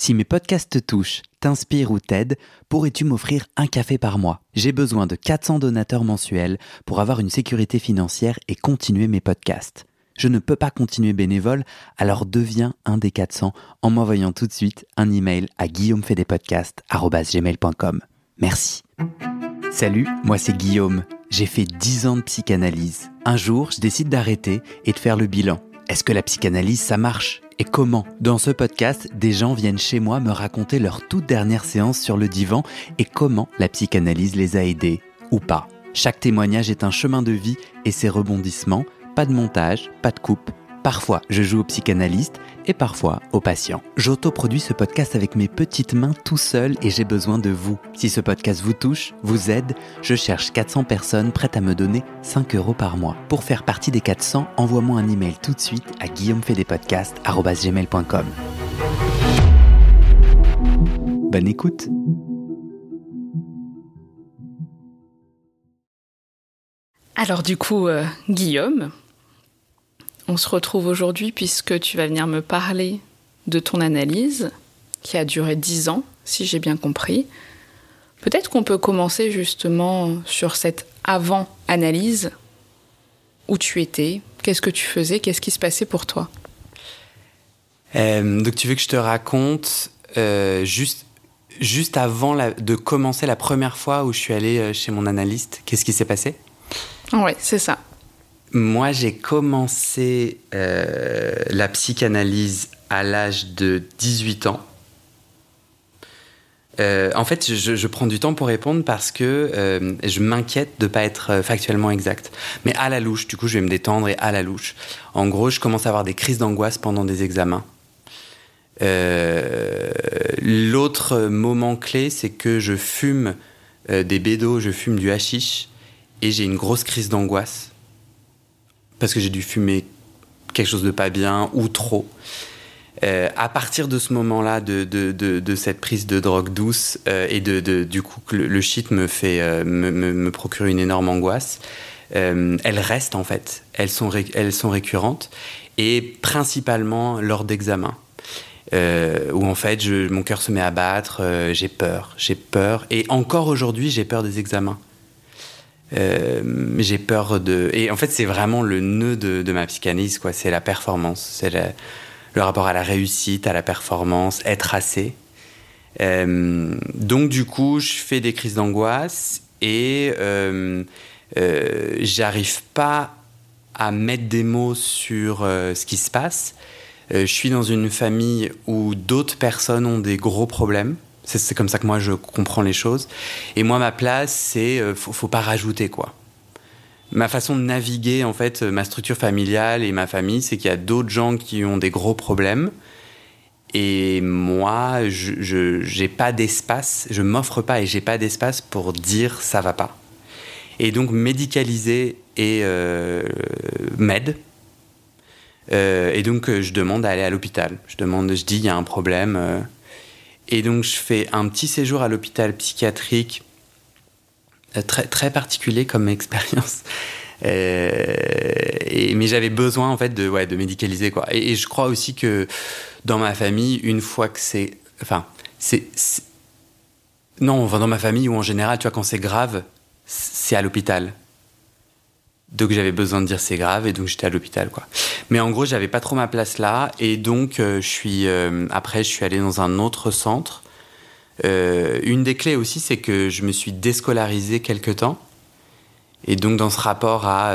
Si mes podcasts te touchent, t'inspirent ou t'aident, pourrais-tu m'offrir un café par mois? J'ai besoin de 400 donateurs mensuels pour avoir une sécurité financière et continuer mes podcasts. Je ne peux pas continuer bénévole, alors deviens un des 400 en m'envoyant tout de suite un email à guillaumefedepodcast.com. Merci. Salut, moi c'est Guillaume. J'ai fait 10 ans de psychanalyse. Un jour, je décide d'arrêter et de faire le bilan. Est-ce que la psychanalyse, ça marche? Et comment. Dans ce podcast, des gens viennent chez moi me raconter leur toute dernière séance sur le divan et comment la psychanalyse les a aidés ou pas. Chaque témoignage est un chemin de vie et ses rebondissements, pas de montage, pas de coupe, Parfois, je joue au psychanalyste et parfois au patient. J'autoproduis ce podcast avec mes petites mains tout seul et j'ai besoin de vous. Si ce podcast vous touche, vous aide, je cherche 400 personnes prêtes à me donner 5 euros par mois. Pour faire partie des 400, envoie-moi un email tout de suite à guillaumefedepodcast.com. Bonne écoute Alors du coup, euh, Guillaume, on se retrouve aujourd'hui puisque tu vas venir me parler de ton analyse qui a duré dix ans, si j'ai bien compris. Peut-être qu'on peut commencer justement sur cette avant-analyse. Où tu étais, qu'est-ce que tu faisais, qu'est-ce qui se passait pour toi? Euh, Donc tu veux que je te raconte euh, juste, juste avant de commencer la première fois où je suis allé euh, chez mon analyste, qu'est-ce qui s'est passé? Oui, c'est ça. Moi, j'ai commencé euh, la psychanalyse à l'âge de 18 ans. Euh, en fait, je, prends du temps pour répondre parce que euh, je m'inquiète de ne pas être factuellement exact. Mais à la louche, du coup, je vais me détendre et à la louche. En gros, je commence à avoir des crises d'angoisse pendant des examens. L'autre moment clé, c'est que je fume des bédos, je fume du hashish et j'ai une grosse crise d'angoisse parce que j'ai dû fumer quelque chose de pas bien ou trop. Euh, à partir de ce moment-là, de, de, de, cette prise de drogue douce euh, et de, du coup que le, shit me fait euh, me, me, procure une énorme angoisse, elles restent en fait, elles sont elles sont récurrentes et principalement lors d'examens. où en fait mon cœur se met à battre, j'ai peur, j'ai peur et encore aujourd'hui j'ai peur des examens. Euh, j'ai peur de. Et en fait, c'est vraiment le nœud de, ma psychanalyse, quoi. C'est la performance, c'est le, rapport à la réussite, à la performance, être assez. Euh, donc, du coup, je fais des crises d'angoisse et euh, j'arrive pas à mettre des mots sur ce qui se passe. je suis dans une famille où d'autres personnes ont des gros problèmes. C'est comme ça que moi je comprends les choses. Et moi, ma place, c'est euh, faut, faut pas rajouter quoi. Ma façon de naviguer en fait ma structure familiale et ma famille, c'est qu'il y a d'autres gens qui ont des gros problèmes. Et moi, je n'ai pas d'espace, je m'offre pas et j'ai pas d'espace pour dire ça va pas. Et donc médicaliser et euh, m'aide. Euh, et donc je demande à aller à l'hôpital. Je demande, je dis il y a un problème. Et donc, je fais un petit séjour à l'hôpital psychiatrique, euh, très, très particulier comme expérience. Euh, mais j'avais besoin, en fait, de, ouais, de médicaliser, quoi. Et, je crois aussi que dans ma famille, une fois que c'est. Enfin, c'est. Non, dans ma famille ou en général, tu vois, quand c'est grave, c'est à l'hôpital. Donc j'avais besoin de dire c'est grave et donc j'étais à l'hôpital quoi. Mais en gros j'avais pas trop ma place là et donc euh, je suis euh, après je suis allé dans un autre centre. Euh, une des clés aussi c'est que je me suis déscolarisé quelque temps et donc dans ce rapport à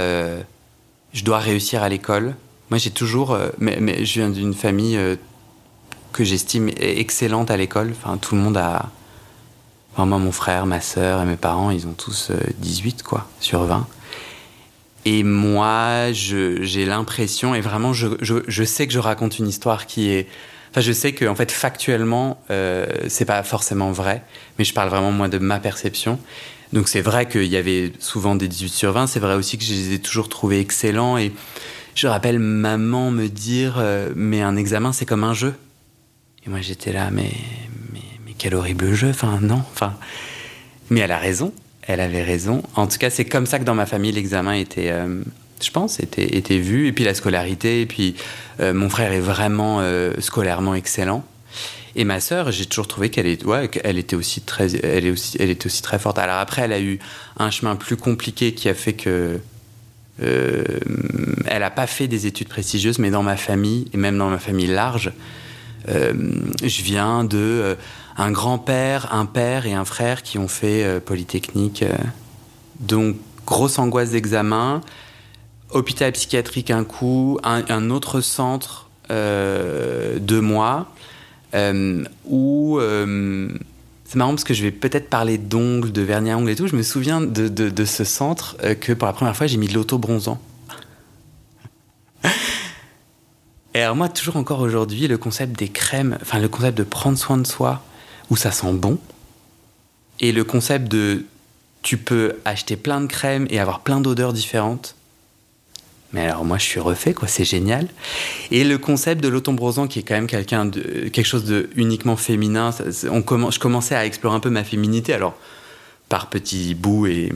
je dois réussir à l'école. Moi j'ai toujours mais, je viens d'une famille que j'estime excellente à l'école. Enfin tout le monde a moi mon frère, ma sœur et mes parents ils ont tous 18 quoi sur 20. Et moi, j'ai l'impression, et vraiment, je, je, je, sais que je raconte une histoire qui est. Enfin, je sais que, en fait, factuellement, euh, c'est pas forcément vrai, mais je parle vraiment, moi, de ma perception. Donc, c'est vrai qu'il y avait souvent des 18 sur 20. C'est vrai aussi que je les ai toujours trouvés excellents. Et je rappelle maman me dire euh, Mais un examen, c'est comme un jeu. Et moi, j'étais là, mais, mais, mais quel horrible jeu. Enfin, non. Enfin, mais elle a raison elle avait raison. En tout cas, c'est comme ça que dans ma famille, l'examen était, euh, je pense, était, était vu. Et puis la scolarité. Et puis euh, mon frère est vraiment euh, scolairement excellent. Et ma sœur, j'ai toujours trouvé qu'elle est, ouais, était aussi très, elle est aussi, elle était aussi très forte. Alors après, elle a eu un chemin plus compliqué qui a fait que euh, elle n'a pas fait des études prestigieuses, mais dans ma famille et même dans ma famille large, je viens de un grand-père, un père et un frère qui ont fait Polytechnique. donc grosse angoisse d'examen, hôpital psychiatrique un coup, un, autre centre deux mois, où c'est marrant parce que je vais peut-être parler d'ongles, de vernis à ongles et tout. Je me souviens de, de, ce centre euh, que pour la première fois j'ai mis de l'auto-bronzant. et alors moi, toujours encore aujourd'hui, le concept des crèmes, enfin le concept de prendre soin de soi, où ça sent bon, et le concept de tu peux acheter plein de crèmes et avoir plein d'odeurs différentes, mais alors moi je suis refait quoi, c'est génial. Et le concept de l'autombrosant qui est quand même quelqu'un de quelque chose de uniquement féminin, je commençais à explorer un peu ma féminité alors par petits bouts et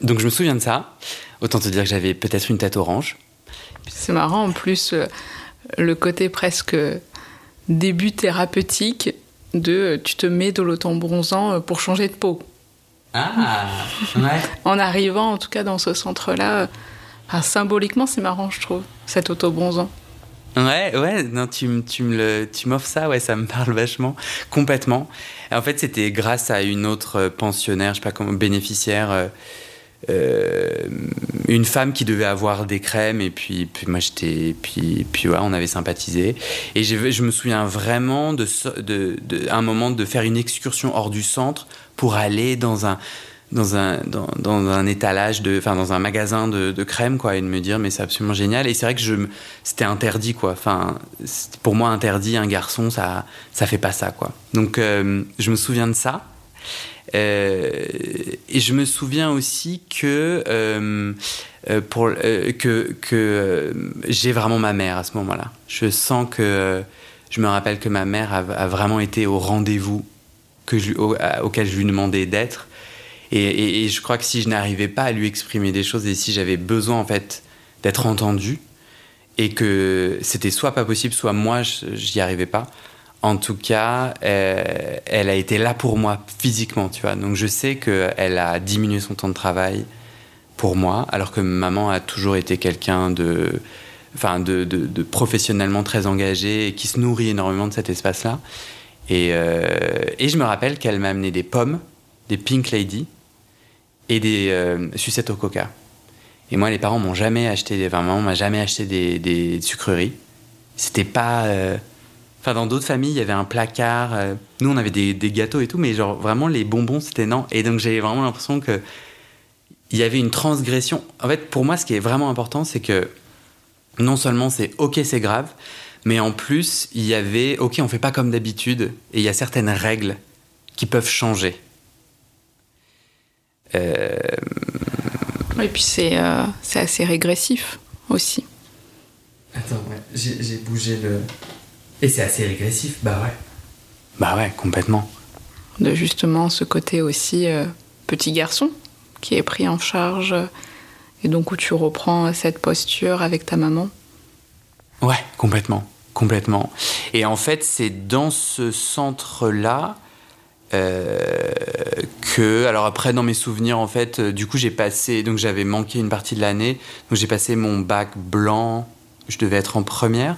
donc je me souviens de ça. Autant te dire que j'avais peut-être une tête orange. C'est marrant en plus euh, le côté presque début thérapeutique de euh, tu te mets de l'autombronzant euh, pour changer de peau. Ah ouais. en arrivant en tout cas dans ce centre là symboliquement, c'est marrant, je trouve, cet auto-bronzant. Ouais, ouais, non, tu, tu me le, tu m'offres ça, ouais, ça me parle vachement, complètement. en fait, c'était grâce à une autre pensionnaire, je sais pas comment, bénéficiaire, euh, euh, une femme qui devait avoir des crèmes, et puis, puis moi j'étais, puis, puis ouais, on avait sympathisé. Et je, me souviens vraiment de, de, un moment de faire une excursion hors du centre pour aller dans un dans un, dans, un étalage, de, enfin dans un magasin de, de crème, quoi, et de me dire, mais c'est absolument génial. Et c'est vrai que je, c'était interdit, quoi. Enfin, pour moi, interdit, un garçon, ça, ça fait pas ça, quoi. Donc, euh, je me souviens de ça. Euh, et je me souviens aussi que, euh, pour, que, j'ai vraiment ma mère à ce moment-là. Je sens que, je me rappelle que ma mère a, vraiment été au rendez-vous que je, auquel je lui demandais d'être et, je crois que si je n'arrivais pas à lui exprimer des choses et si j'avais besoin en fait d'être entendu et que c'était soit pas possible, soit moi j'y arrivais pas. En tout cas, euh, elle a été là pour moi physiquement, tu vois. Donc je sais qu'elle a diminué son temps de travail pour moi, alors que maman a toujours été quelqu'un de, enfin de, professionnellement très engagé et qui se nourrit énormément de cet espace-là. Et, euh, et je me rappelle qu'elle m'a amené des pommes, des Pink Lady, et des euh, sucettes au coca. Et moi, les parents m'ont jamais acheté, enfin, maman m'a jamais acheté des, des sucreries. C'était pas. Euh, enfin, dans d'autres familles, il y avait un placard. Euh, nous, on avait des, des, gâteaux et tout, mais genre vraiment, les bonbons, c'était non. Et donc, j'ai vraiment l'impression que il y avait une transgression. En fait, pour moi, ce qui est vraiment important, c'est que non seulement c'est ok, c'est grave, mais en plus, il y avait ok, on fait pas comme d'habitude, et il y a certaines règles qui peuvent changer. Euh, et puis c'est euh, c'est assez régressif aussi. Attends, ouais. j'ai bougé le. Et c'est assez régressif, bah ouais. Bah ouais, complètement. De justement ce côté aussi euh, petit garçon qui est pris en charge et donc où tu reprends cette posture avec ta maman. Ouais, complètement, complètement. Et en fait, c'est dans ce centre-là euh, que alors après dans mes souvenirs en fait euh, du coup j'ai passé donc j'avais manqué une partie de l'année donc j'ai passé mon bac blanc je devais être en première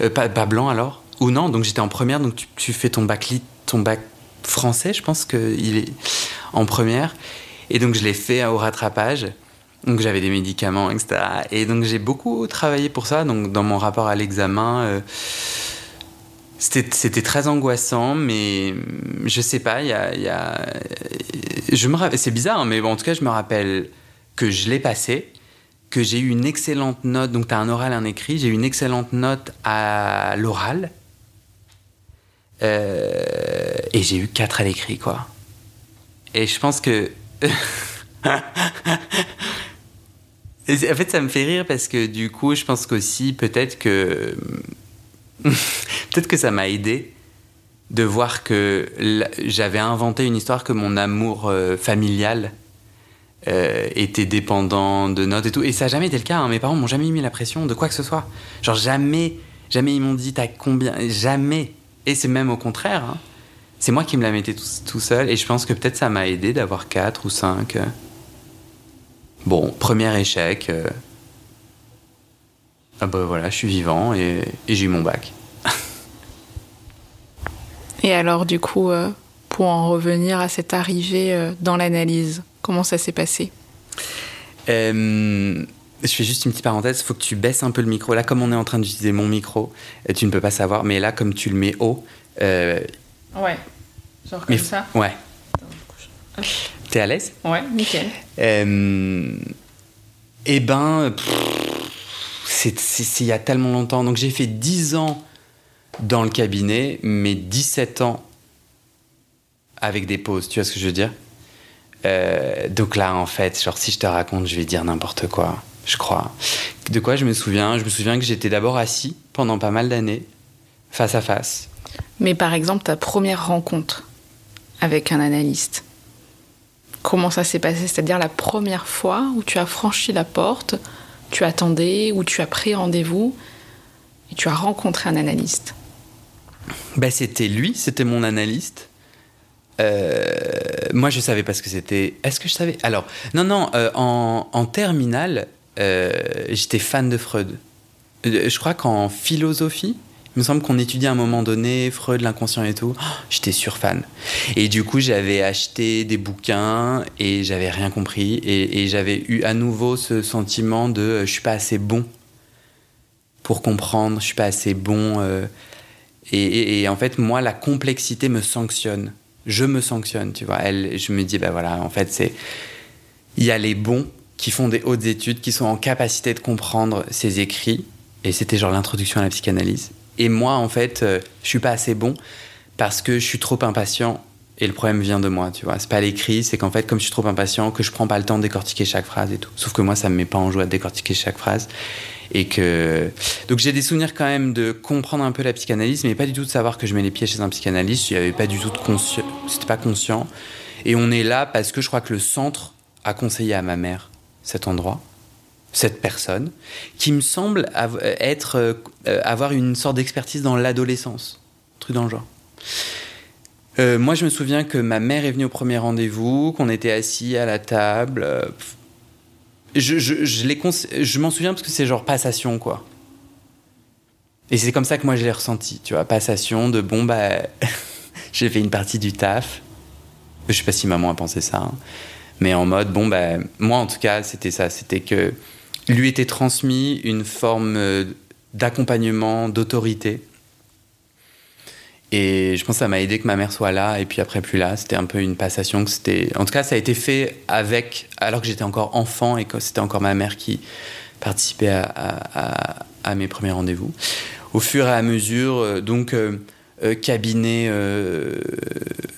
euh, pas, blanc alors ou non donc j'étais en première donc tu, fais ton bac lit ton bac français je pense qu'il est en première. Et donc je l'ai fait au rattrapage. Donc j'avais des médicaments etc et donc j'ai beaucoup travaillé pour ça. Donc dans mon rapport à l'examen c'était très angoissant, mais je sais pas, il y a, c'est bizarre, hein, mais bon, en tout cas, je me rappelle que je l'ai passé, que j'ai eu une excellente note, donc tu as un oral, un écrit, j'ai eu une excellente note à l'oral, euh, et j'ai eu quatre à l'écrit, quoi. Et je pense que... en fait, ça me fait rire parce que du coup, je pense qu'aussi, peut-être que peut-être que ça m'a aidé de voir que j'avais inventé une histoire que mon amour euh, familial euh, était dépendant de notes et tout. Et ça n'a jamais été le cas. Hein. Mes parents m'ont jamais mis la pression de quoi que ce soit. Genre jamais, jamais ils m'ont dit t'as combien. Jamais. Et c'est même au contraire. hein. C'est moi qui me la mettais tout, seul. Et je pense que peut-être ça m'a aidé d'avoir 4 ou 5. Bon, premier échec. euh. Ah bah voilà, je suis vivant et, et j'ai eu mon bac. Et alors, du coup, euh, pour en revenir à cette arrivée euh, dans l'analyse, comment ça s'est passé Euh, je fais juste une petite parenthèse, il faut que tu baisses un peu le micro. Là, comme on est en train d'utiliser mon micro, euh, tu ne peux pas savoir, mais là, comme tu le mets haut, euh, Ouais. Genre mais- Ouais. T'es à l'aise Ouais, nickel. Euh, Eh ben, c'est il y a tellement longtemps. Donc j'ai fait 10 ans dans le cabinet, mais 17 ans avec des pauses. Tu vois ce que je veux dire? Euh, Donc là, en fait, genre si je te raconte, je vais dire n'importe quoi, je crois. De quoi je me souviens? Je me souviens que j'étais d'abord assis pendant pas mal d'années, face à face. Mais par exemple, ta première rencontre avec un analyste, comment ça s'est passé? C'est-à-dire la première fois où tu as franchi la porte, tu attendais, ou tu as pris rendez-vous et tu as rencontré un analyste? Bah, c'était lui, c'était mon analyste. Euh, moi, je savais pas ce que c'était. Est-ce que je savais? Alors, non, non, euh, en, en terminale, euh, j'étais fan de Freud. Je crois qu'en philosophie, il me semble qu'on étudiait à un moment donné Freud, l'inconscient et tout. Oh, j'étais surfan. Et du coup, j'avais acheté des bouquins et j'avais rien compris. Et, j'avais eu à nouveau ce sentiment de je suis pas assez bon pour comprendre, je suis pas assez bon. et en fait, moi, la complexité me sanctionne. Je me sanctionne, tu vois. Elle, je me dis, bah voilà, en fait, c'est. Il y a les bons qui font des hautes études, qui sont en capacité de comprendre ces écrits. Et c'était genre l'introduction à la psychanalyse. Et moi, en fait, euh, je suis pas assez bon parce que je suis trop impatient. Et le problème vient de moi, tu vois. C'est pas l'écrit, c'est qu'en fait, comme je suis trop impatient, que je prends pas le temps de décortiquer chaque phrase et tout. Sauf que moi, ça me met pas en joie de décortiquer chaque phrase. Et que. Donc j'ai des souvenirs quand même de comprendre un peu la psychanalyse, mais pas du tout de savoir que je mets les pieds chez un psychanalyste. Il n'y avait pas du tout de conscient. C'était pas conscient. Et on est là parce que je crois que le centre a conseillé à ma mère cet endroit, cette personne, qui me semble être, euh, avoir une sorte d'expertise dans l'adolescence. Truc dans le genre. Euh, moi, je me souviens que ma mère est venue au premier rendez-vous, qu'on était assis à la table. euh, je je, je m'en souviens parce que c'est genre passation, quoi. Et c'est comme ça que moi je l'ai ressenti, tu vois, passation de bon, bah, j'ai fait une partie du taf. Je sais pas si maman a pensé ça, hein. mais en mode, bon, bah, moi en tout cas, c'était ça, c'était que lui était transmis une forme euh, d'accompagnement, d'autorité. Et je pense que ça m'a aidé que ma mère soit là et puis après plus là. C'était un peu une passation que c'était. En tout cas, ça a été fait avec alors que j'étais encore enfant et que c'était encore ma mère qui participait à, mes premiers rendez-vous. Au fur et à mesure, euh, donc euh, euh, cabinet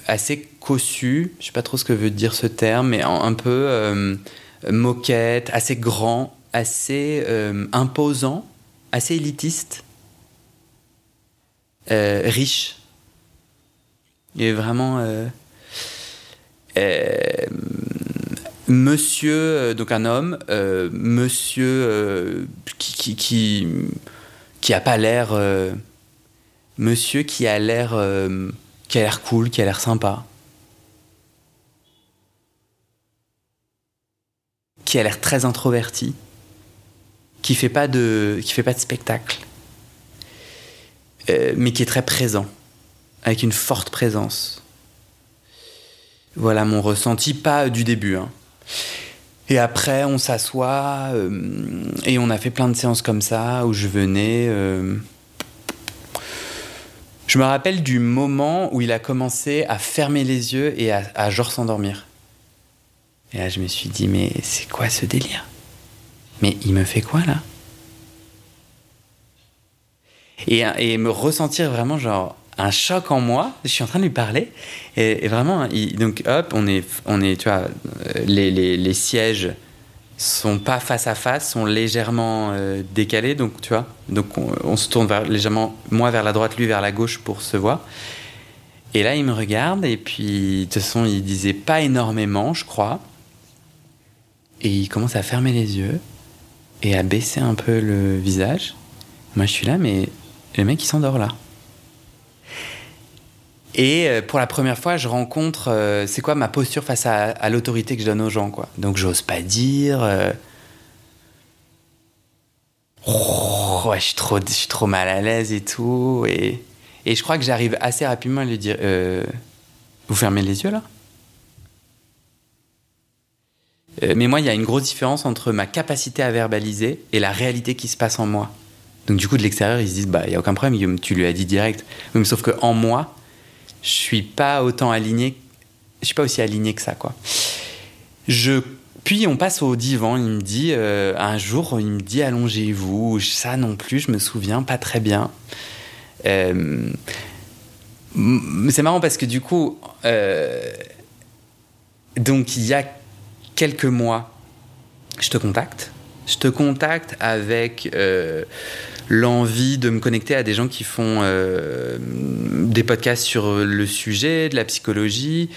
assez cossu. Je sais pas trop ce que veut dire ce terme, mais un peu moquette, assez grand, assez imposant, assez élitiste, riche. Il est vraiment. euh, euh, monsieur, euh, donc un homme, monsieur qui, qui, qui, qui a pas l'air. monsieur qui a l'air. qui a l'air cool, qui a l'air sympa. Qui a l'air très introverti. Qui fait pas de, qui fait pas de spectacle. Mais qui est très présent avec une forte présence. Voilà mon ressenti, pas du début. hein. Et après, on s'assoit euh, et on a fait plein de séances comme ça où je venais. euh, Je me rappelle du moment où il a commencé à fermer les yeux et à, à genre s'endormir. Et là, je me suis dit, mais c'est quoi ce délire? Mais il me fait quoi là? Et, et me ressentir vraiment genre un choc en moi. Je suis en train de lui parler et, vraiment, donc hop, on est, on est, tu vois, euh, les, les, les sièges sont pas face à face, sont légèrement euh, décalés, donc tu vois, donc on, se tourne légèrement, moi vers la droite, lui vers la gauche pour se voir. Et là, il me regarde et puis de toute façon, il disait pas énormément, je crois. Et il commence à fermer les yeux et à baisser un peu le visage. Moi, je suis là, mais le mec, il s'endort là. Et euh, pour la première fois, je rencontre, euh, c'est quoi ma posture face à, l'autorité que je donne aux gens, quoi. Donc, j'ose pas dire. Euh, oh, je suis trop, je suis trop mal à l'aise et tout. Et, et je crois que j'arrive assez rapidement à lui dire. vous fermez les yeux là mais moi, il y a une grosse différence entre ma capacité à verbaliser et la réalité qui se passe en moi. Donc du coup, de l'extérieur, ils se disent, bah, il n'y a aucun problème, tu lui as dit direct. Mais sauf qu'en moi, je suis pas autant aligné, je suis pas aussi aligné que ça, quoi. Je, puis on passe au divan, il me dit, euh, un jour, il me dit, allongez-vous. Ça non plus, je me souviens pas très bien. Euh, c'est marrant parce que du coup, euh, donc il y a quelques mois, je te contacte. Je te contacte avec l'envie de me connecter à des gens qui font euh, des podcasts sur le sujet, de la psychologie.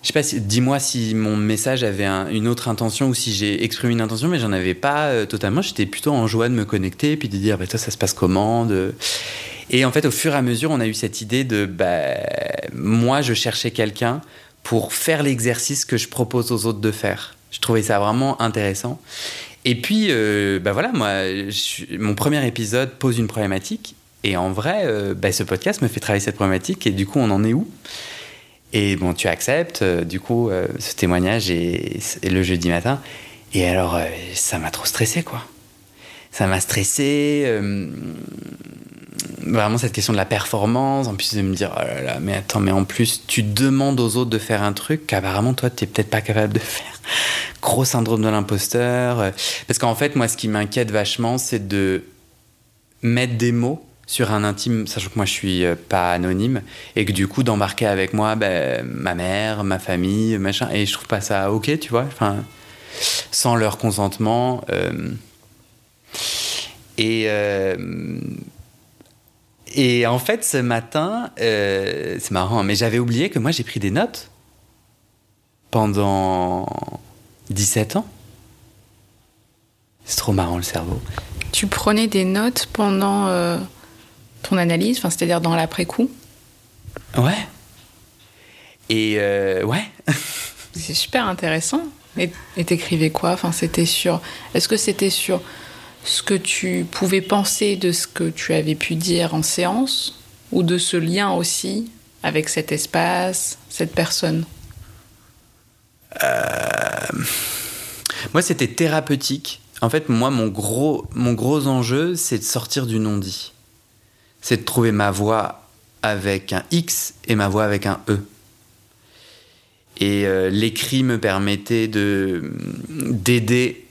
Je sais pas, dis-moi si mon message avait une autre intention ou si j'ai exprimé une intention, mais j'en avais pas euh, totalement. J'étais plutôt en joie de me connecter puis de dire, bah, toi, ça se passe comment Et en fait, au fur et à mesure, on a eu cette idée de, bah, moi, je cherchais quelqu'un pour faire l'exercice que je propose aux autres de faire. Je trouvais ça vraiment intéressant. Et puis, euh, bah voilà, moi, mon premier épisode pose une problématique. Et en vrai, euh, bah, ce podcast me fait travailler cette problématique. Et du coup, on en est où? Et bon, tu acceptes, euh, du coup, ce témoignage et, le jeudi matin. Et alors, ça m'a trop stressé, quoi. Ça m'a stressé vraiment cette question de la performance, en plus de me dire, oh là là, mais attends, mais en plus, tu demandes aux autres de faire un truc qu'apparemment, toi, tu n'es peut-être pas capable de faire. Gros syndrome de l'imposteur. Parce qu'en fait, moi, ce qui m'inquiète vachement, c'est de mettre des mots sur un intime, sachant que moi je suis euh, pas anonyme, et que du coup d'embarquer avec moi ben, ma mère, ma famille, machin, et je trouve pas ça ok, tu vois, enfin, sans leur consentement. Euh, et, euh, et en fait, ce matin, euh, c'est marrant, mais j'avais oublié que moi, j'ai pris des notes pendant 17 ans. C'est trop marrant le cerveau. Tu prenais des notes pendant euh, ton analyse, c'est-à-dire dans l'après-coup? Ouais. Et euh, ouais. c'est super intéressant. Et t'écrivais quoi? Enfin, c'était sur. Est-ce que c'était sur ce que tu pouvais penser de ce que tu avais pu dire en séance ou de ce lien aussi avec cet espace, cette personne? Euh, Moi, c'était thérapeutique. En fait, moi, mon gros, mon gros enjeu, c'est de sortir du non-dit. C'est de trouver ma voix avec un X et ma voix avec un E. Et euh, l'écrit me permettait de d'aider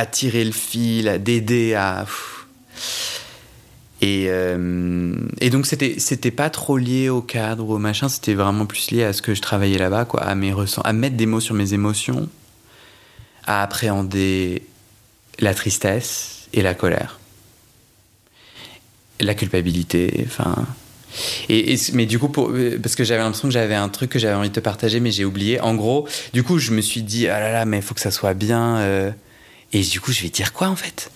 à tirer le fil, d'aider à. Et, euh, et, donc, c'était, c'était pas trop lié au cadre ou au machin, c'était vraiment plus lié à ce que je travaillais là-bas, quoi, à, mes à mettre des mots sur mes émotions, à appréhender la tristesse et la colère, la culpabilité, enfin. Et, mais du coup, pour, parce que j'avais l'impression que j'avais un truc que j'avais envie de te partager, mais j'ai oublié. En gros, du coup, je me suis dit, ah là là, mais il faut que ça soit bien. Euh, et du coup, je vais dire quoi en fait?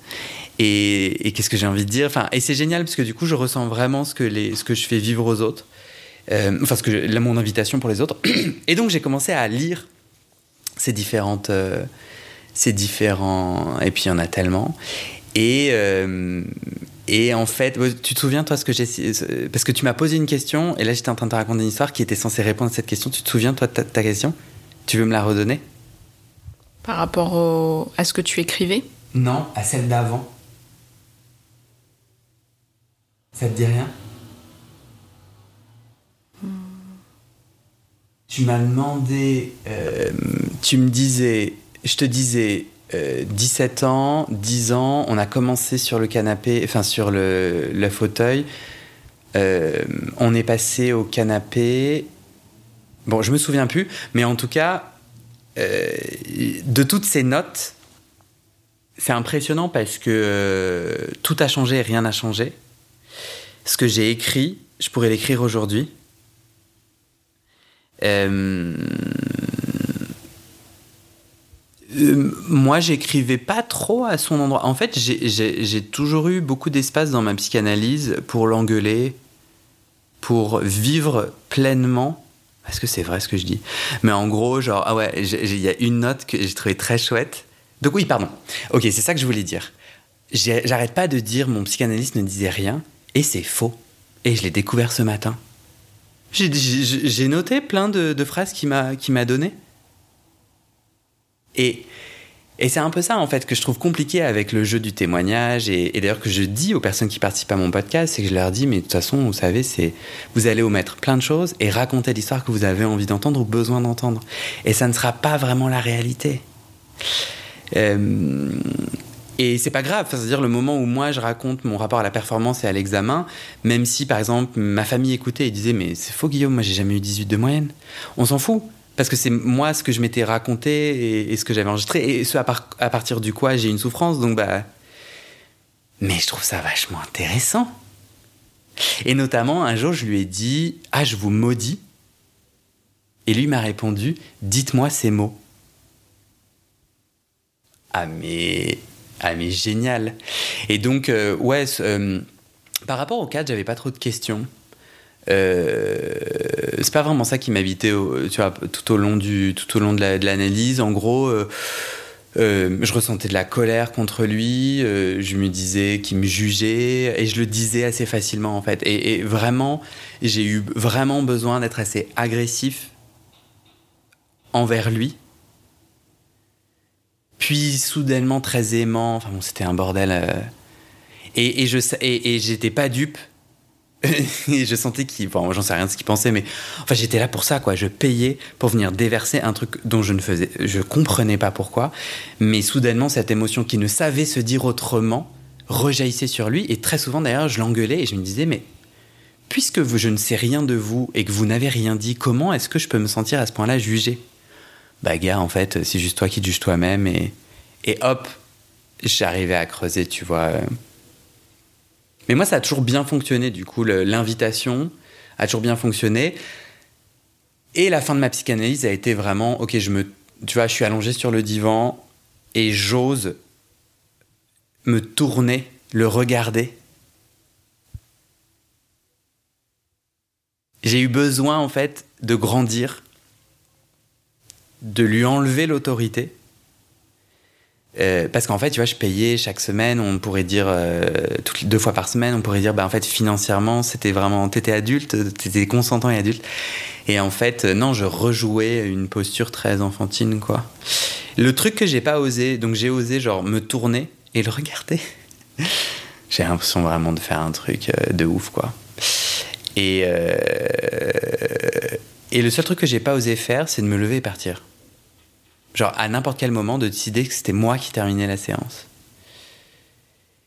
Et, qu'est-ce que j'ai envie de dire? Enfin, Et c'est génial parce que du coup, je ressens vraiment ce que, les, ce que je fais vivre aux autres. Euh, enfin, ce que mon invitation pour les autres. Et donc, j'ai commencé à lire ces différentes. Euh, ces différents. Et puis, il y en a tellement. Et. Euh, et en fait, tu te souviens, toi, ce que j'ai. Parce que tu m'as posé une question, et là, j'étais en train de te raconter une histoire qui était censée répondre à cette question. Tu te souviens, toi, de ta question? Tu veux me la redonner? Par rapport à ce que tu écrivais Non, à celle d'avant. Ça te dit rien Tu m'as demandé, euh, tu me disais, je te disais, 17 euh, ans, 10 ans, on a commencé sur le canapé, enfin sur le, le fauteuil. Euh, on est passé au canapé. Bon, je me souviens plus, mais en tout cas, de toutes ces notes, c'est impressionnant parce que euh, tout a changé rien n'a changé. Ce que j'ai écrit, je pourrais l'écrire aujourd'hui. Euh, moi, j'écrivais pas trop à son endroit. En fait, j'ai toujours eu beaucoup d'espace dans ma psychanalyse pour l'engueuler, pour vivre pleinement. Est-ce que c'est vrai ce que je dis? Mais en gros, genre, ah ouais, il y a une note que j'ai trouvée très chouette. Donc oui, pardon. Ok, c'est ça que je voulais dire. J'arrête pas de dire mon psychanalyste ne disait rien, et c'est faux. Et je l'ai découvert ce matin. J'ai noté plein de, phrases qu'il m'a données. Et, et c'est un peu ça, en fait, que je trouve compliqué avec le jeu du témoignage. Et, d'ailleurs, que je dis aux personnes qui participent à mon podcast, c'est que je leur dis, mais de toute façon, vous savez, c'est vous allez omettre plein de choses et raconter l'histoire que vous avez envie d'entendre ou besoin d'entendre. Et ça ne sera pas vraiment la réalité. Euh, et c'est pas grave, c'est-à-dire le moment où moi je raconte mon rapport à la performance et à l'examen, même si par exemple ma famille écoutait et disait mais c'est faux Guillaume, moi j'ai jamais eu 18 de moyenne, on s'en fout. Parce que c'est moi ce que je m'étais raconté et, ce que j'avais enregistré, et ce à, partir du quoi j'ai une souffrance, donc bah. Mais je trouve ça vachement intéressant. Et notamment, un jour, je lui ai dit Ah, je vous maudis. Et lui m'a répondu Dites-moi ces mots. Ah, mais ah mais génial. Et donc euh, ouais, euh, par rapport au cadre, j'avais pas trop de questions. Euh, c'est pas vraiment ça qui m'habitait tout au long, du, tout au long de l'analyse. en gros, je ressentais de la colère contre lui. je me disais qu'il me jugeait et je le disais assez facilement en fait. Et, vraiment, j'ai eu vraiment besoin d'être assez agressif envers lui puis soudainement très aimant. Enfin bon, c'était un bordel. Euh. Et, je et j'étais pas dupe. Et je sentais qu'il. Bon, j'en sais rien de ce qu'il pensait, mais enfin, j'étais là pour ça, quoi. Je payais pour venir déverser un truc dont je ne faisais. Je comprenais pas pourquoi. Mais soudainement, cette émotion qui ne savait se dire autrement rejaillissait sur lui. Et très souvent, d'ailleurs, je l'engueulais et je me disais, mais puisque je ne sais rien de vous et que vous n'avez rien dit, comment est-ce que je peux me sentir à ce point-là jugé bah gars, en fait, c'est juste toi qui juges toi-même et, et hop, j'arrivais à creuser, tu vois. Mais moi, ça a toujours bien fonctionné, du coup, l'invitation a toujours bien fonctionné. Et la fin de ma psychanalyse a été vraiment, ok, je me, tu vois, je suis allongé sur le divan et j'ose me tourner, le regarder. J'ai eu besoin, en fait, de grandir de lui enlever l'autorité. Euh, parce qu'en fait, tu vois, je payais chaque semaine, on pourrait dire euh, deux fois par semaine, on pourrait dire, bah en fait, financièrement, c'était vraiment, t'étais adulte, t'étais consentant et adulte. Et en fait, euh, non, je rejouais une posture très enfantine, quoi. Le truc que j'ai pas osé, donc j'ai osé genre me tourner et le regarder. j'ai l'impression vraiment de faire un truc de ouf, quoi. Et et le seul truc que j'ai pas osé faire, c'est de me lever et partir genre à n'importe quel moment, de décider que c'était moi qui terminais la séance.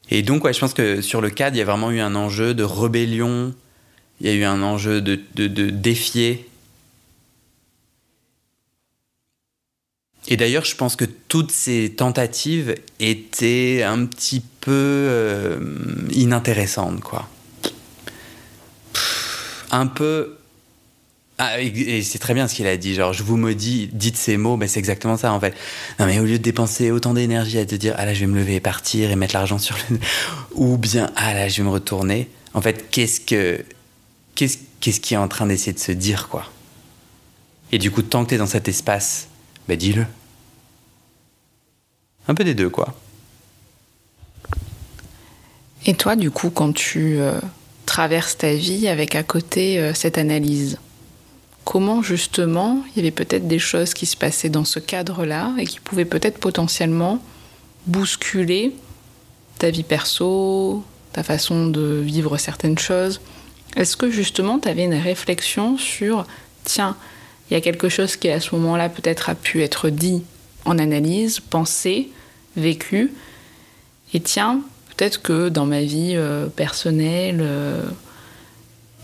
Et donc, ouais, je pense que sur le cadre, il y a vraiment eu un enjeu de rébellion, il y a eu un enjeu de, de, défier. Et d'ailleurs, je pense que toutes ces tentatives étaient un petit peu euh, inintéressantes, quoi. Un peu ah, et c'est très bien ce qu'il a dit, genre je vous maudis, dites ces mots, mais c'est exactement ça en fait. Non mais au lieu de dépenser autant d'énergie à te dire ah là je vais me lever et partir et mettre l'argent sur le ou bien ah là je vais me retourner, en fait qu'est-ce que qu'est-ce qu'est-ce qui est en train d'essayer de se dire quoi? Et du coup tant que t'es dans cet espace, bah dis-le. Un peu des deux quoi. Et toi du coup quand tu euh, traverses ta vie avec à côté euh, cette analyse? Comment justement il y avait peut-être des choses qui se passaient dans ce cadre-là et qui pouvaient peut-être potentiellement bousculer ta vie perso, ta façon de vivre certaines choses. Est-ce que justement tu avais une réflexion sur, tiens, il y a quelque chose qui à ce moment-là peut-être a pu être dit en analyse, pensé, vécu, et tiens, peut-être que dans ma vie euh, personnelle, euh,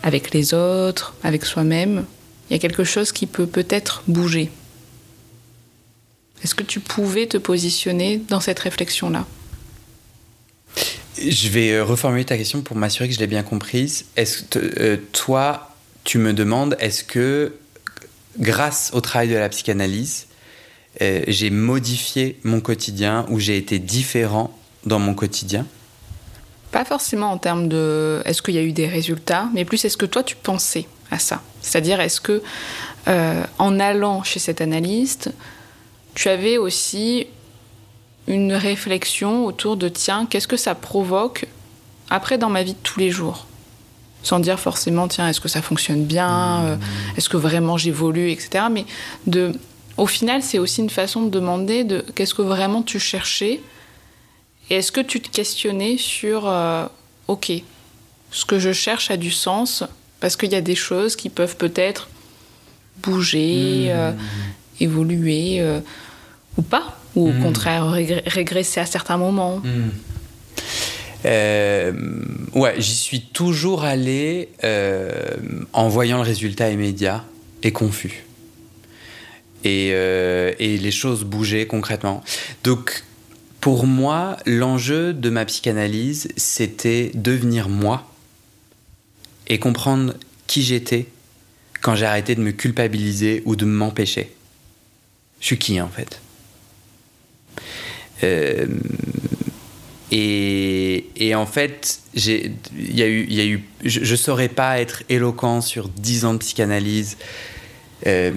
avec les autres, avec soi-même, il y a quelque chose qui peut peut-être bouger. Est-ce que tu pouvais te positionner dans cette réflexion-là? Je vais euh, reformuler ta question pour m'assurer que je l'ai bien comprise. Est-ce que euh, toi, tu me demandes, est-ce que grâce au travail de la psychanalyse, euh, j'ai modifié mon quotidien ou j'ai été différent dans mon quotidien? Pas forcément en termes de est-ce qu'il y a eu des résultats, mais plus est-ce que toi tu pensais? À ça C'est-à-dire est-ce que euh, en allant chez cet analyste, tu avais aussi une réflexion autour de tiens, qu'est-ce que ça provoque après dans ma vie de tous les jours? Sans dire forcément tiens est-ce que ça fonctionne bien mmh. euh, est-ce que vraiment j'évolue etc mais de au final c'est aussi une façon de demander de qu'est-ce que vraiment tu cherchais et est-ce que tu te questionnais sur euh, ok ce que je cherche a du sens parce qu'il y a des choses qui peuvent peut-être bouger mmh. euh, évoluer ou pas ou au mmh. contraire régresser à certains moments euh, ouais, j'y suis toujours allé euh, en voyant le résultat immédiat et confus. Et, euh, et, les choses bougeaient concrètement. Donc, pour moi, l'enjeu de ma psychanalyse, c'était devenir moi et comprendre qui j'étais quand j'ai arrêté de me culpabiliser ou de m'empêcher. Je suis qui en fait? Euh, et, en fait, y a eu, y a eu, je ne saurais pas être éloquent sur 10 ans de psychanalyse. Euh,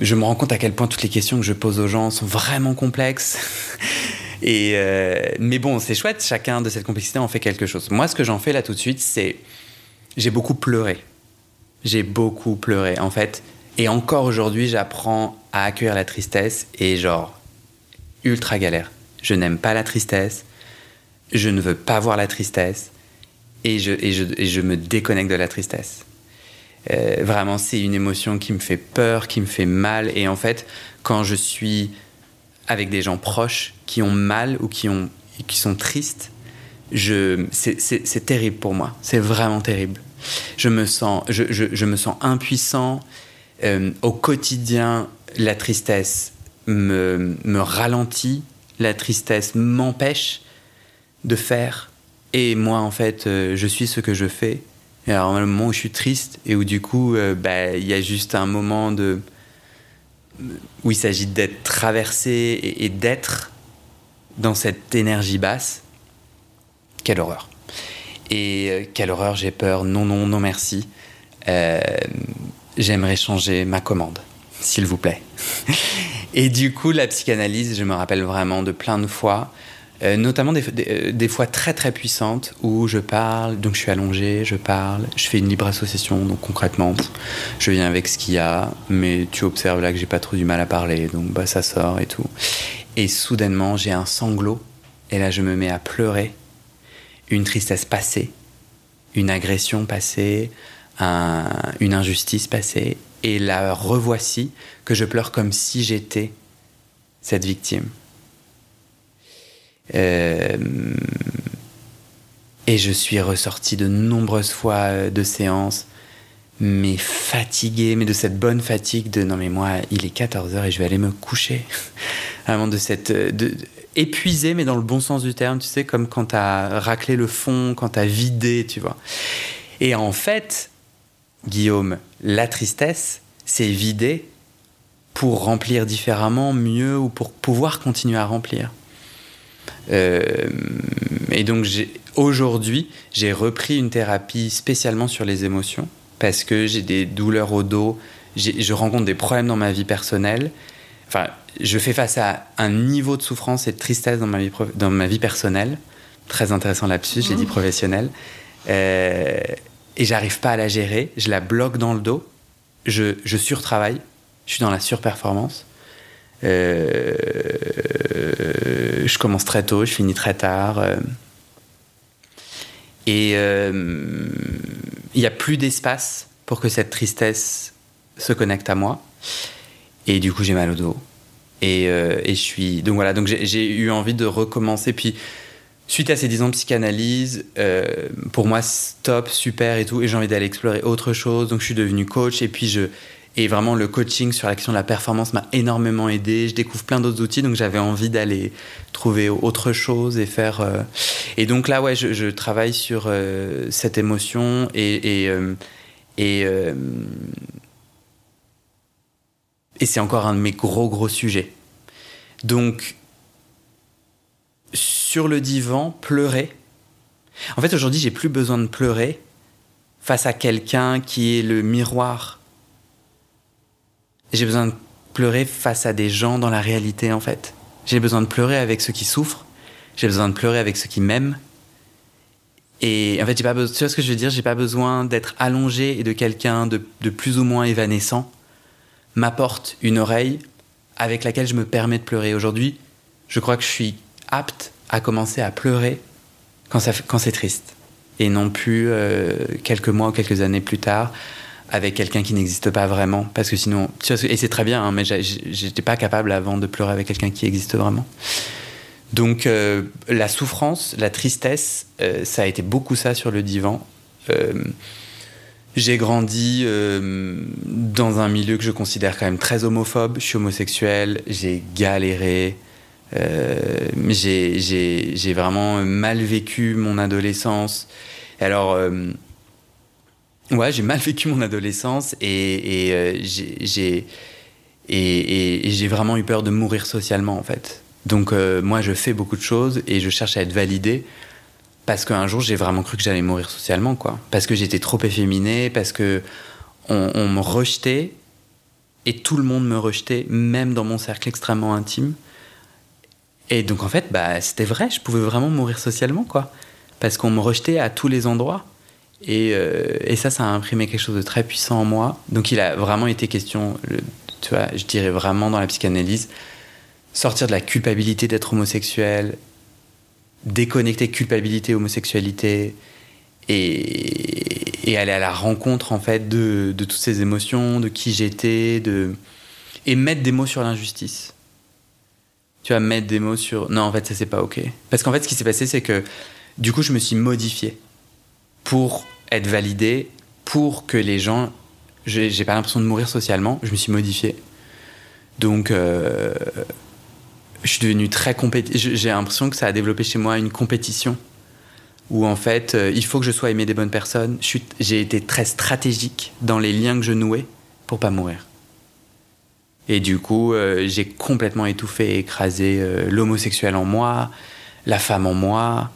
je me rends compte à quel point toutes les questions que je pose aux gens sont vraiment complexes. Et euh, mais bon, c'est chouette, chacun de cette complexité en fait quelque chose. Moi, ce que j'en fais là tout de suite, c'est j'ai beaucoup pleuré. J'ai beaucoup pleuré, en fait. Et encore aujourd'hui, j'apprends à accueillir la tristesse et genre, ultra galère. Je n'aime pas la tristesse je ne veux pas voir la tristesse et je, me déconnecte de la tristesse. Euh, vraiment, c'est une émotion qui me fait peur, qui me fait mal. Et en fait, quand je suis avec des gens proches qui ont mal ou qui sont tristes, c'est terrible pour moi. C'est vraiment terrible. Je me sens, je, me sens impuissant. Euh, au quotidien, la tristesse me, ralentit, la tristesse m'empêche de faire. Et moi, en fait, euh, je suis ce que je fais. Et alors, le moment où je suis triste et où du coup, euh, bah, il y a juste un moment où il s'agit d'être traversé et, d'être dans cette énergie basse. Quelle horreur. Et euh, quelle horreur, j'ai peur. Non, non, non, merci. J'aimerais changer ma commande, s'il vous plaît. et du coup, la psychanalyse, je me rappelle vraiment de plein de fois euh, notamment euh, des, fois très très puissantes où je parle, donc je suis allongé, je parle, je fais une libre association, donc concrètement, je viens avec ce qu'il y a, mais tu observes là que j'ai pas trop du mal à parler, donc bah ça sort et tout. Et soudainement, j'ai un sanglot, et là je me mets à pleurer, une tristesse passée, une agression passée, une injustice passée, et la revoici que je pleure comme si j'étais cette victime. Euh, et je suis ressorti de nombreuses fois euh, de séances, mais fatigué, mais de cette bonne fatigue de non mais moi il est 14h et je vais aller me coucher. Vraiment de cette... Euh, de, épuisé mais dans le bon sens du terme, tu sais, comme quand t'as raclé le fond, quand t'as vidé, tu vois. Et en fait, Guillaume, la tristesse, c'est vider pour remplir différemment, mieux ou pour pouvoir continuer à remplir. Euh, et donc aujourd'hui, j'ai repris une thérapie spécialement sur les émotions parce que j'ai des douleurs au dos, je rencontre des problèmes dans ma vie personnelle. Enfin, je fais face à un niveau de souffrance et de tristesse dans ma vie, dans ma vie personnelle. Très intéressant là-dessus, j'ai dit mmh. professionnel. Euh, et j'arrive pas à la gérer, je la bloque dans le dos, je, je surtravaille, je suis dans la surperformance. Euh, je commence très tôt, je finis très tard. Euh. et euh, il n'y a plus d'espace pour que cette tristesse se connecte à moi. Et du coup, j'ai mal au dos. Et, et, je suis. Donc voilà, donc j'ai eu envie de recommencer. Puis, suite à ces 10 ans de psychanalyse, pour moi, stop, super et tout. Et j'ai envie d'aller explorer autre chose. Donc je suis devenu coach. Et puis, je, et vraiment, le coaching sur la question de la performance m'a énormément aidé. Je découvre plein d'autres outils, donc j'avais envie d'aller trouver autre chose et faire. Euh, et donc là, ouais, je, travaille sur euh, cette émotion euh, et, et c'est encore un de mes gros, gros sujets. Donc, sur le divan, pleurer, En fait, aujourd'hui, j'ai plus besoin de pleurer face à quelqu'un qui est le miroir. J'ai besoin de pleurer face à des gens dans la réalité, en fait. J'ai besoin de pleurer avec ceux qui souffrent. J'ai besoin de pleurer avec ceux qui m'aiment. Et en fait, j'ai pas besoin, tu vois ce que je veux dire? J'ai pas besoin d'être allongé et de quelqu'un de, de, plus ou moins évanescent m'apporte une oreille avec laquelle je me permets de pleurer. Aujourd'hui, je crois que je suis apte à commencer à pleurer quand, c'est triste. Et non plus euh, quelques mois ou quelques années plus tard avec quelqu'un qui n'existe pas vraiment. Parce que sinon, et c'est très bien, hein, mais j'étais pas capable avant de pleurer avec quelqu'un qui existe vraiment. Donc euh, la souffrance, la tristesse, euh, ça a été beaucoup ça sur le divan. Euh, j'ai grandi dans un milieu que je considère quand même très homophobe. Je suis homosexuel, j'ai galéré, j'ai vraiment mal vécu mon adolescence. Alors, ouais, j'ai mal vécu mon adolescence et, j'ai vraiment eu peur de mourir socialement en fait. Donc euh, moi, je fais beaucoup de choses et je cherche à être validé parce qu'un jour, j'ai vraiment cru que j'allais mourir socialement, quoi. Parce que j'étais trop efféminé, parce que on, me rejetait et tout le monde me rejetait, même dans mon cercle extrêmement intime. Et donc en fait, bah, c'était vrai, je pouvais vraiment mourir socialement, quoi. Parce qu'on me rejetait à tous les endroits. Et, euh, ça, ça a imprimé quelque chose de très puissant en moi. Donc il a vraiment été question, tu vois, je dirais vraiment dans la psychanalyse, sortir de la culpabilité d'être homosexuel, déconnecter culpabilité, homosexualité, et, aller à la rencontre en fait de, toutes ces émotions, de qui j'étais, de et mettre des mots sur l'injustice. Tu vas mettre des mots sur non en fait ça c'est pas ok. Parce qu'en fait ce qui s'est passé c'est que du coup je me suis modifié pour être validé, pour que les gens j'ai pas l'impression de mourir socialement, je me suis modifié. Donc euh, je suis devenu très compétitif. J'ai l'impression que ça a développé chez moi une compétition où en fait, euh, il faut que je sois aimé des bonnes personnes. J'ai été très stratégique dans les liens que je nouais pour pas mourir. Et du coup, euh, j'ai complètement étouffé et écrasé euh, l'homosexuel en moi, la femme en moi,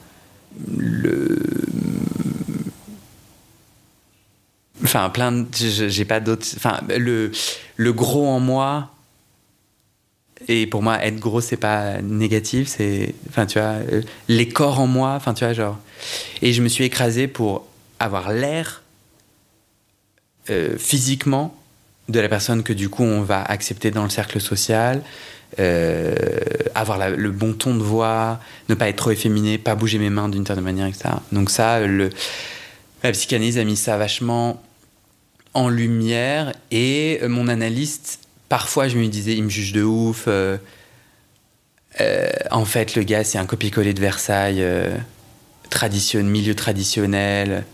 le. Enfin, plein de. J'ai pas d'autres. Enfin, le, le gros en moi, et pour moi, être gros, c'est pas négatif, c'est. Enfin, tu vois, euh, les corps en moi, enfin, tu vois, genre. Et je me suis écrasé pour avoir l'air euh, physiquement de la personne que du coup on va accepter dans le cercle social, euh, avoir le bon ton de voix, ne pas être trop efféminé, pas bouger mes mains d'une certaine manière, etc. Donc ça, la psychanalyse a mis ça vachement en lumière et mon analyste parfois je me disais, il me juge de ouf. Euh, euh, en fait, le gars, c'est un copier-coller de Versailles, euh, milieu traditionnel.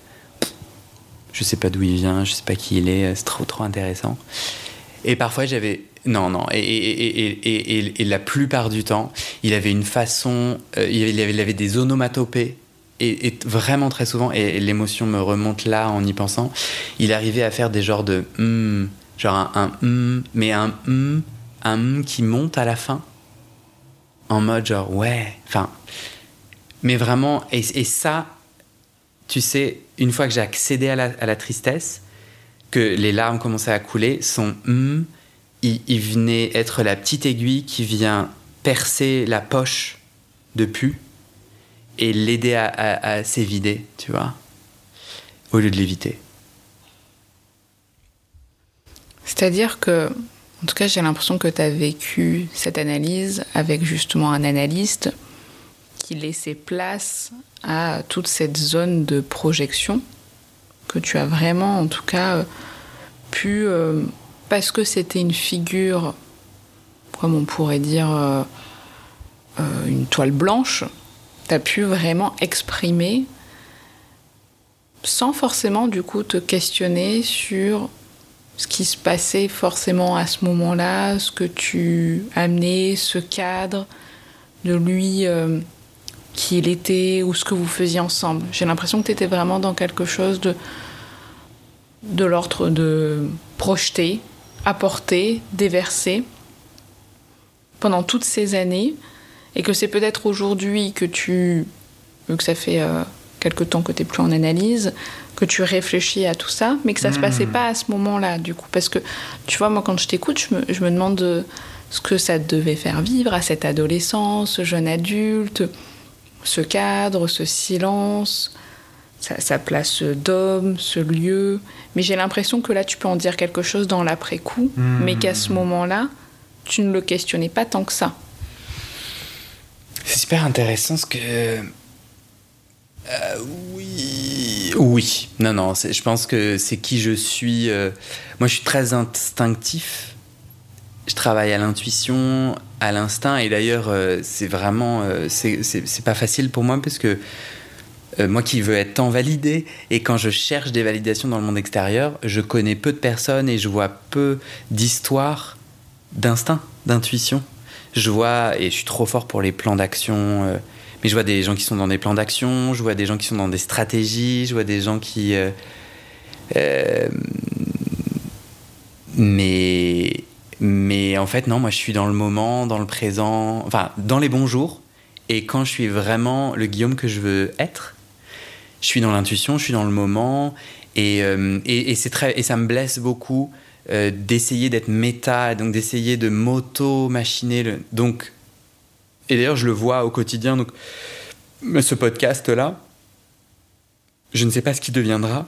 Je sais pas d'où il vient, je sais pas qui il est, c'est trop trop intéressant. Et parfois j'avais. Non, non. Et, la plupart du temps, il avait une façon. il, avait, il, avait, des onomatopées. Et, vraiment très souvent, et l'émotion me remonte là en y pensant, il arrivait à faire des genres de. Hmm, genre un, un mais un un qui monte à la fin, en mode genre ouais, enfin, mais vraiment, et, ça, tu sais, une fois que j'ai accédé à la, tristesse, que les larmes commençaient à couler, son hum, il, venait être la petite aiguille qui vient percer la poche de pu et l'aider à, à s'évider, tu vois, au lieu de l'éviter. C'est-à-dire que, en tout cas, j'ai l'impression que tu as vécu cette analyse avec justement un analyste qui laissait place à toute cette zone de projection que tu as vraiment, en tout cas, pu, euh, parce que c'était une figure, comme on pourrait dire, euh, euh, une toile blanche, tu as pu vraiment exprimer sans forcément du coup te questionner sur ce qui se passait forcément à ce moment-là, ce que tu amenais, ce cadre de lui, euh, qui il était ou ce que vous faisiez ensemble. J'ai l'impression que tu étais vraiment dans quelque chose de, de l'ordre de projeter, apporter, déverser pendant toutes ces années et que c'est peut-être aujourd'hui que tu, que ça fait quelque temps que tu n'es plus en analyse, que tu réfléchis à tout ça, mais que ça ne se hmm. passait pas à ce moment-là, du coup. Parce que, tu vois, moi, quand je t'écoute, je me, je me demande ce que ça devait faire vivre à cette adolescence, ce jeune adulte, ce cadre, ce silence, sa, place d'homme, ce lieu. Mais j'ai l'impression que là, tu peux en dire quelque chose dans l'après-coup, hmm. mais qu'à ce moment-là, tu ne le questionnais pas tant que ça. C'est super intéressant ce que. Euh, oui. Oui. Non, non. Je pense que c'est qui je suis. Euh, moi, je suis très instinctif. Je travaille à l'intuition, à l'instinct. Et d'ailleurs, euh, c'est vraiment. c'est pas facile pour moi parce que moi qui veux être tant validé, et quand je cherche des validations dans le monde extérieur, je connais peu de personnes et je vois peu d'histoires d'instinct, d'intuition. Je vois, et je suis trop fort pour les plans d'action, mais je vois des gens qui sont dans des plans d'action, je vois des gens qui sont dans des stratégies, je vois des gens qui... Euh, euh, mais, mais en fait, non, moi je suis dans le moment, dans le présent, enfin, dans les bons jours. Et quand je suis vraiment le Guillaume que je veux être, je suis dans l'intuition, je suis dans le moment. Et, et, et très, et ça me blesse beaucoup euh, d'essayer d'être méta, donc d'essayer de m'auto-machiner. Donc, et d'ailleurs, je le vois au quotidien. Donc, ce podcast-là, je ne sais pas ce qu'il deviendra.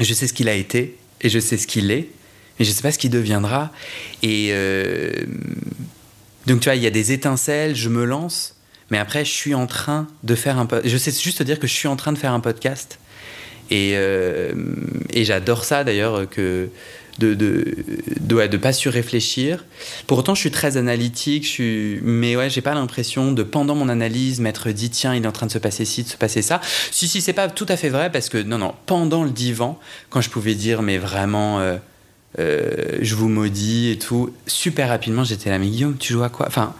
Je sais ce qu'il a été et je sais ce qu'il est, mais je ne sais pas ce qu'il deviendra. Et euh, donc, tu vois, il y a des étincelles, je me lance, mais après, je suis en train de faire un podcast. Je sais juste dire que je suis en train de faire un podcast. Et, euh, et j'adore ça d'ailleurs que de de, de, pas surréfléchir. Pour autant, je suis très analytique, je suis, mais ouais, j'ai pas l'impression de pendant mon analyse m'être dit tiens, il est en train de se passer ci, de se passer ça. Si si, c'est pas tout à fait vrai parce que non non, pendant le divan, quand je pouvais dire mais vraiment. Euh, euh, je vous maudis et tout. Super rapidement, j'étais là, mais Guillaume, tu joues à quoi? Enfin,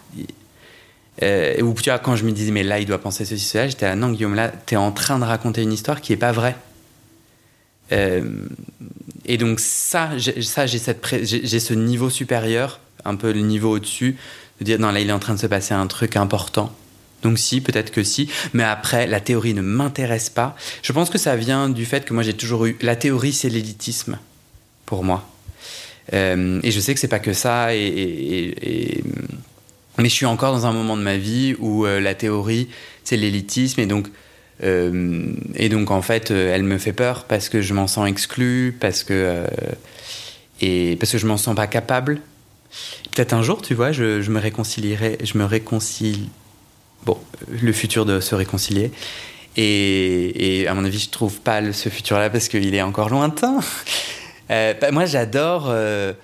euh, ou tu vois, quand je me disais, mais là, il doit penser ceci, cela, j'étais là, non, Guillaume, là, t'es en train de raconter une histoire qui est pas vraie. Euh, et donc ça, j'ai ce niveau supérieur, un peu le niveau au-dessus, de dire non là il est en train de se passer un truc important. Donc si, peut-être que si, mais après la théorie ne m'intéresse pas. Je pense que ça vient du fait que moi j'ai toujours eu la théorie c'est l'élitisme pour moi. Euh, et je sais que c'est pas que ça mais je suis encore dans un moment de ma vie où euh, la théorie c'est l'élitisme et donc euh, et donc en fait, euh, elle me fait peur parce que je m'en sens exclu, parce que euh, et parce que je m'en sens pas capable. Peut-être un jour, tu vois, je, me réconcilierai, je me réconcilie. Bon, le futur de se réconcilier. Et, à mon avis, je trouve pas ce futur-là parce qu'il est encore lointain. Bah, moi, j'adore. ouais,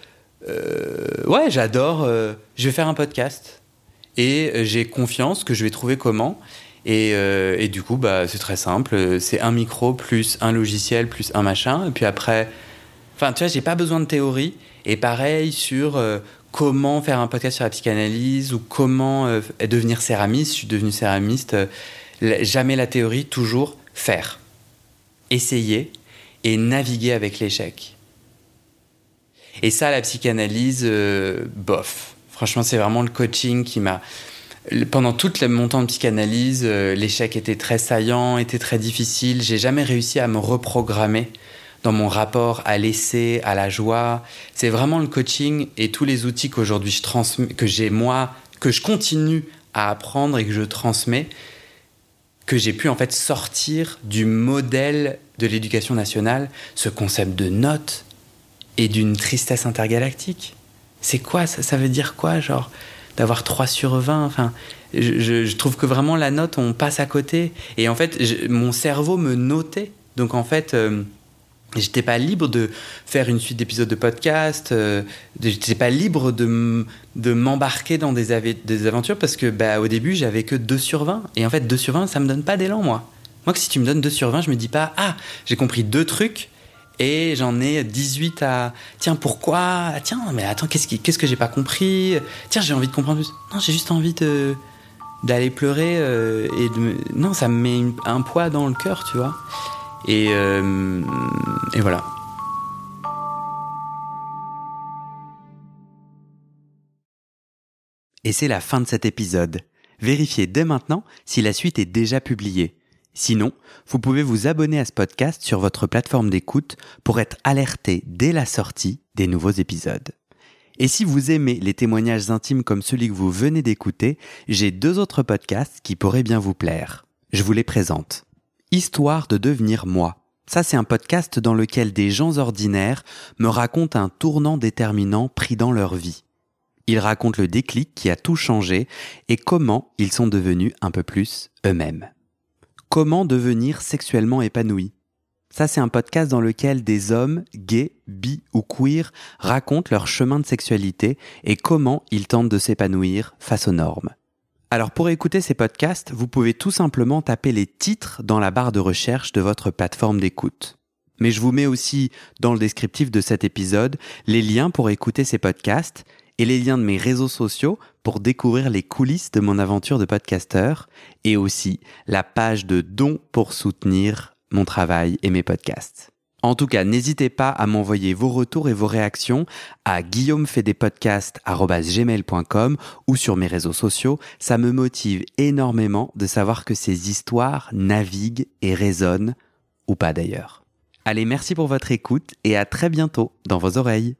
j'adore. je vais faire un podcast et j'ai confiance que je vais trouver comment. Euh, et, du coup, bah, c'est très simple. C'est un micro plus un logiciel plus un machin. Et puis après, enfin, tu vois, j'ai pas besoin de théorie. Et pareil sur euh, comment faire un podcast sur la psychanalyse ou comment euh, devenir céramiste. Je suis devenu céramiste. jamais la théorie, toujours faire. Essayer et naviguer avec l'échec. Et ça, la psychanalyse, bof. Franchement, c'est vraiment le coaching qui m'a pendant toute mon temps de psychanalyse, euh, l'échec était très saillant, était très difficile. J'ai jamais réussi à me reprogrammer dans mon rapport à l'essai, à la joie. C'est vraiment le coaching et tous les outils qu'aujourd'hui je transmets, que j'ai moi, que je continue à apprendre et que je transmets, que j'ai pu en fait sortir du modèle de l'éducation nationale, ce concept de notes et d'une tristesse intergalactique. C'est quoi Ça veut dire quoi Genre, d'avoir 3 sur 20. Enfin, je, trouve que vraiment la note, on passe à côté. Et en fait, mon cerveau me notait. Donc en fait, euh, j'étais pas libre de faire une suite d'épisodes de podcast. Euh, j'étais pas libre de, de m'embarquer dans des, des, aventures parce que bah, au début, j'avais que 2 sur 20. Et en fait, 2 sur 20, ça me donne pas d'élan, moi. Moi, que si tu me donnes 2 sur 20, je me dis pas, ah, j'ai compris deux trucs et j'en ai 18 à tiens pourquoi? Tiens mais attends qu'est-ce qu'est-ce que j'ai pas compris? Tiens j'ai envie de comprendre plus. Non j'ai juste envie de d'aller pleurer euh, et de non ça me met un poids dans le cœur tu vois. Et euh, et voilà. Et c'est la fin de cet épisode. Vérifiez dès maintenant si la suite est déjà publiée Sinon, vous pouvez vous abonner à ce podcast sur votre plateforme d'écoute pour être alerté dès la sortie des nouveaux épisodes. Et si vous aimez les témoignages intimes comme celui que vous venez d'écouter, j'ai deux autres podcasts qui pourraient bien vous plaire. Je vous les présente. Histoire de devenir moi. Ça, c'est un podcast dans lequel des gens ordinaires me racontent un tournant déterminant pris dans leur vie. Ils racontent le déclic qui a tout changé et comment ils sont devenus un peu plus eux-mêmes. Comment devenir sexuellement épanoui? Ça, c'est un podcast dans lequel des hommes, gays, bi ou queer, racontent leur chemin de sexualité et comment ils tentent de s'épanouir face aux normes. Alors pour écouter ces podcasts, vous pouvez tout simplement taper les titres dans la barre de recherche de votre plateforme d'écoute. Mais je vous mets aussi dans le descriptif de cet épisode les liens pour écouter ces podcasts et les liens de mes réseaux sociaux pour découvrir les coulisses de mon aventure de podcasteur et aussi la page de dons pour soutenir mon travail et mes podcasts. En tout cas, n'hésitez pas à m'envoyer vos retours et vos réactions à guillaumefedepodcast.com ou sur mes réseaux sociaux. Ça me motive énormément de savoir que ces histoires naviguent et résonnent, ou pas d'ailleurs. Allez, merci pour votre écoute et à très bientôt dans vos oreilles.